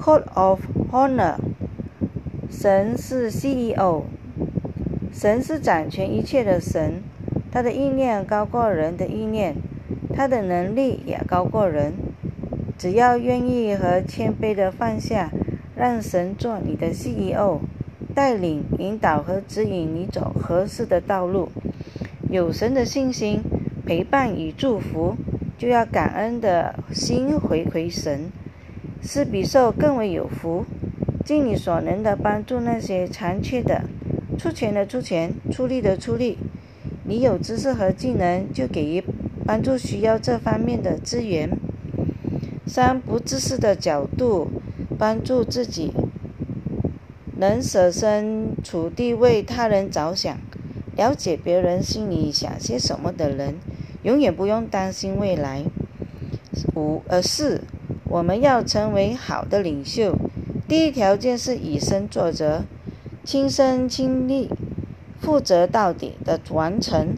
Code of Honor。神是 CEO，神是掌权一切的神，他的意念高过人的意念，他的能力也高过人。只要愿意和谦卑的放下，让神做你的 CEO，带领、引导和指引你走合适的道路，有神的信心、陪伴与祝福，就要感恩的心回馈神，是比受更为有福。尽你所能的帮助那些残缺的，出钱的出钱，出力的出力。你有知识和技能，就给予帮助需要这方面的资源。三不自私的角度，帮助自己，能设身处地为他人着想，了解别人心里想些什么的人，永远不用担心未来。五呃四，我们要成为好的领袖，第一条件是以身作则，亲身亲力，负责到底的完成，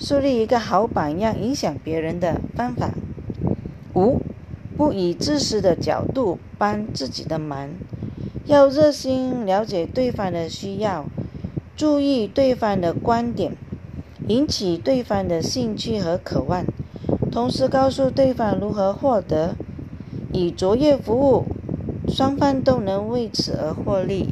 树立一个好榜样，影响别人的方法。五。不以自私的角度帮自己的忙，要热心了解对方的需要，注意对方的观点，引起对方的兴趣和渴望，同时告诉对方如何获得，以卓越服务，双方都能为此而获利。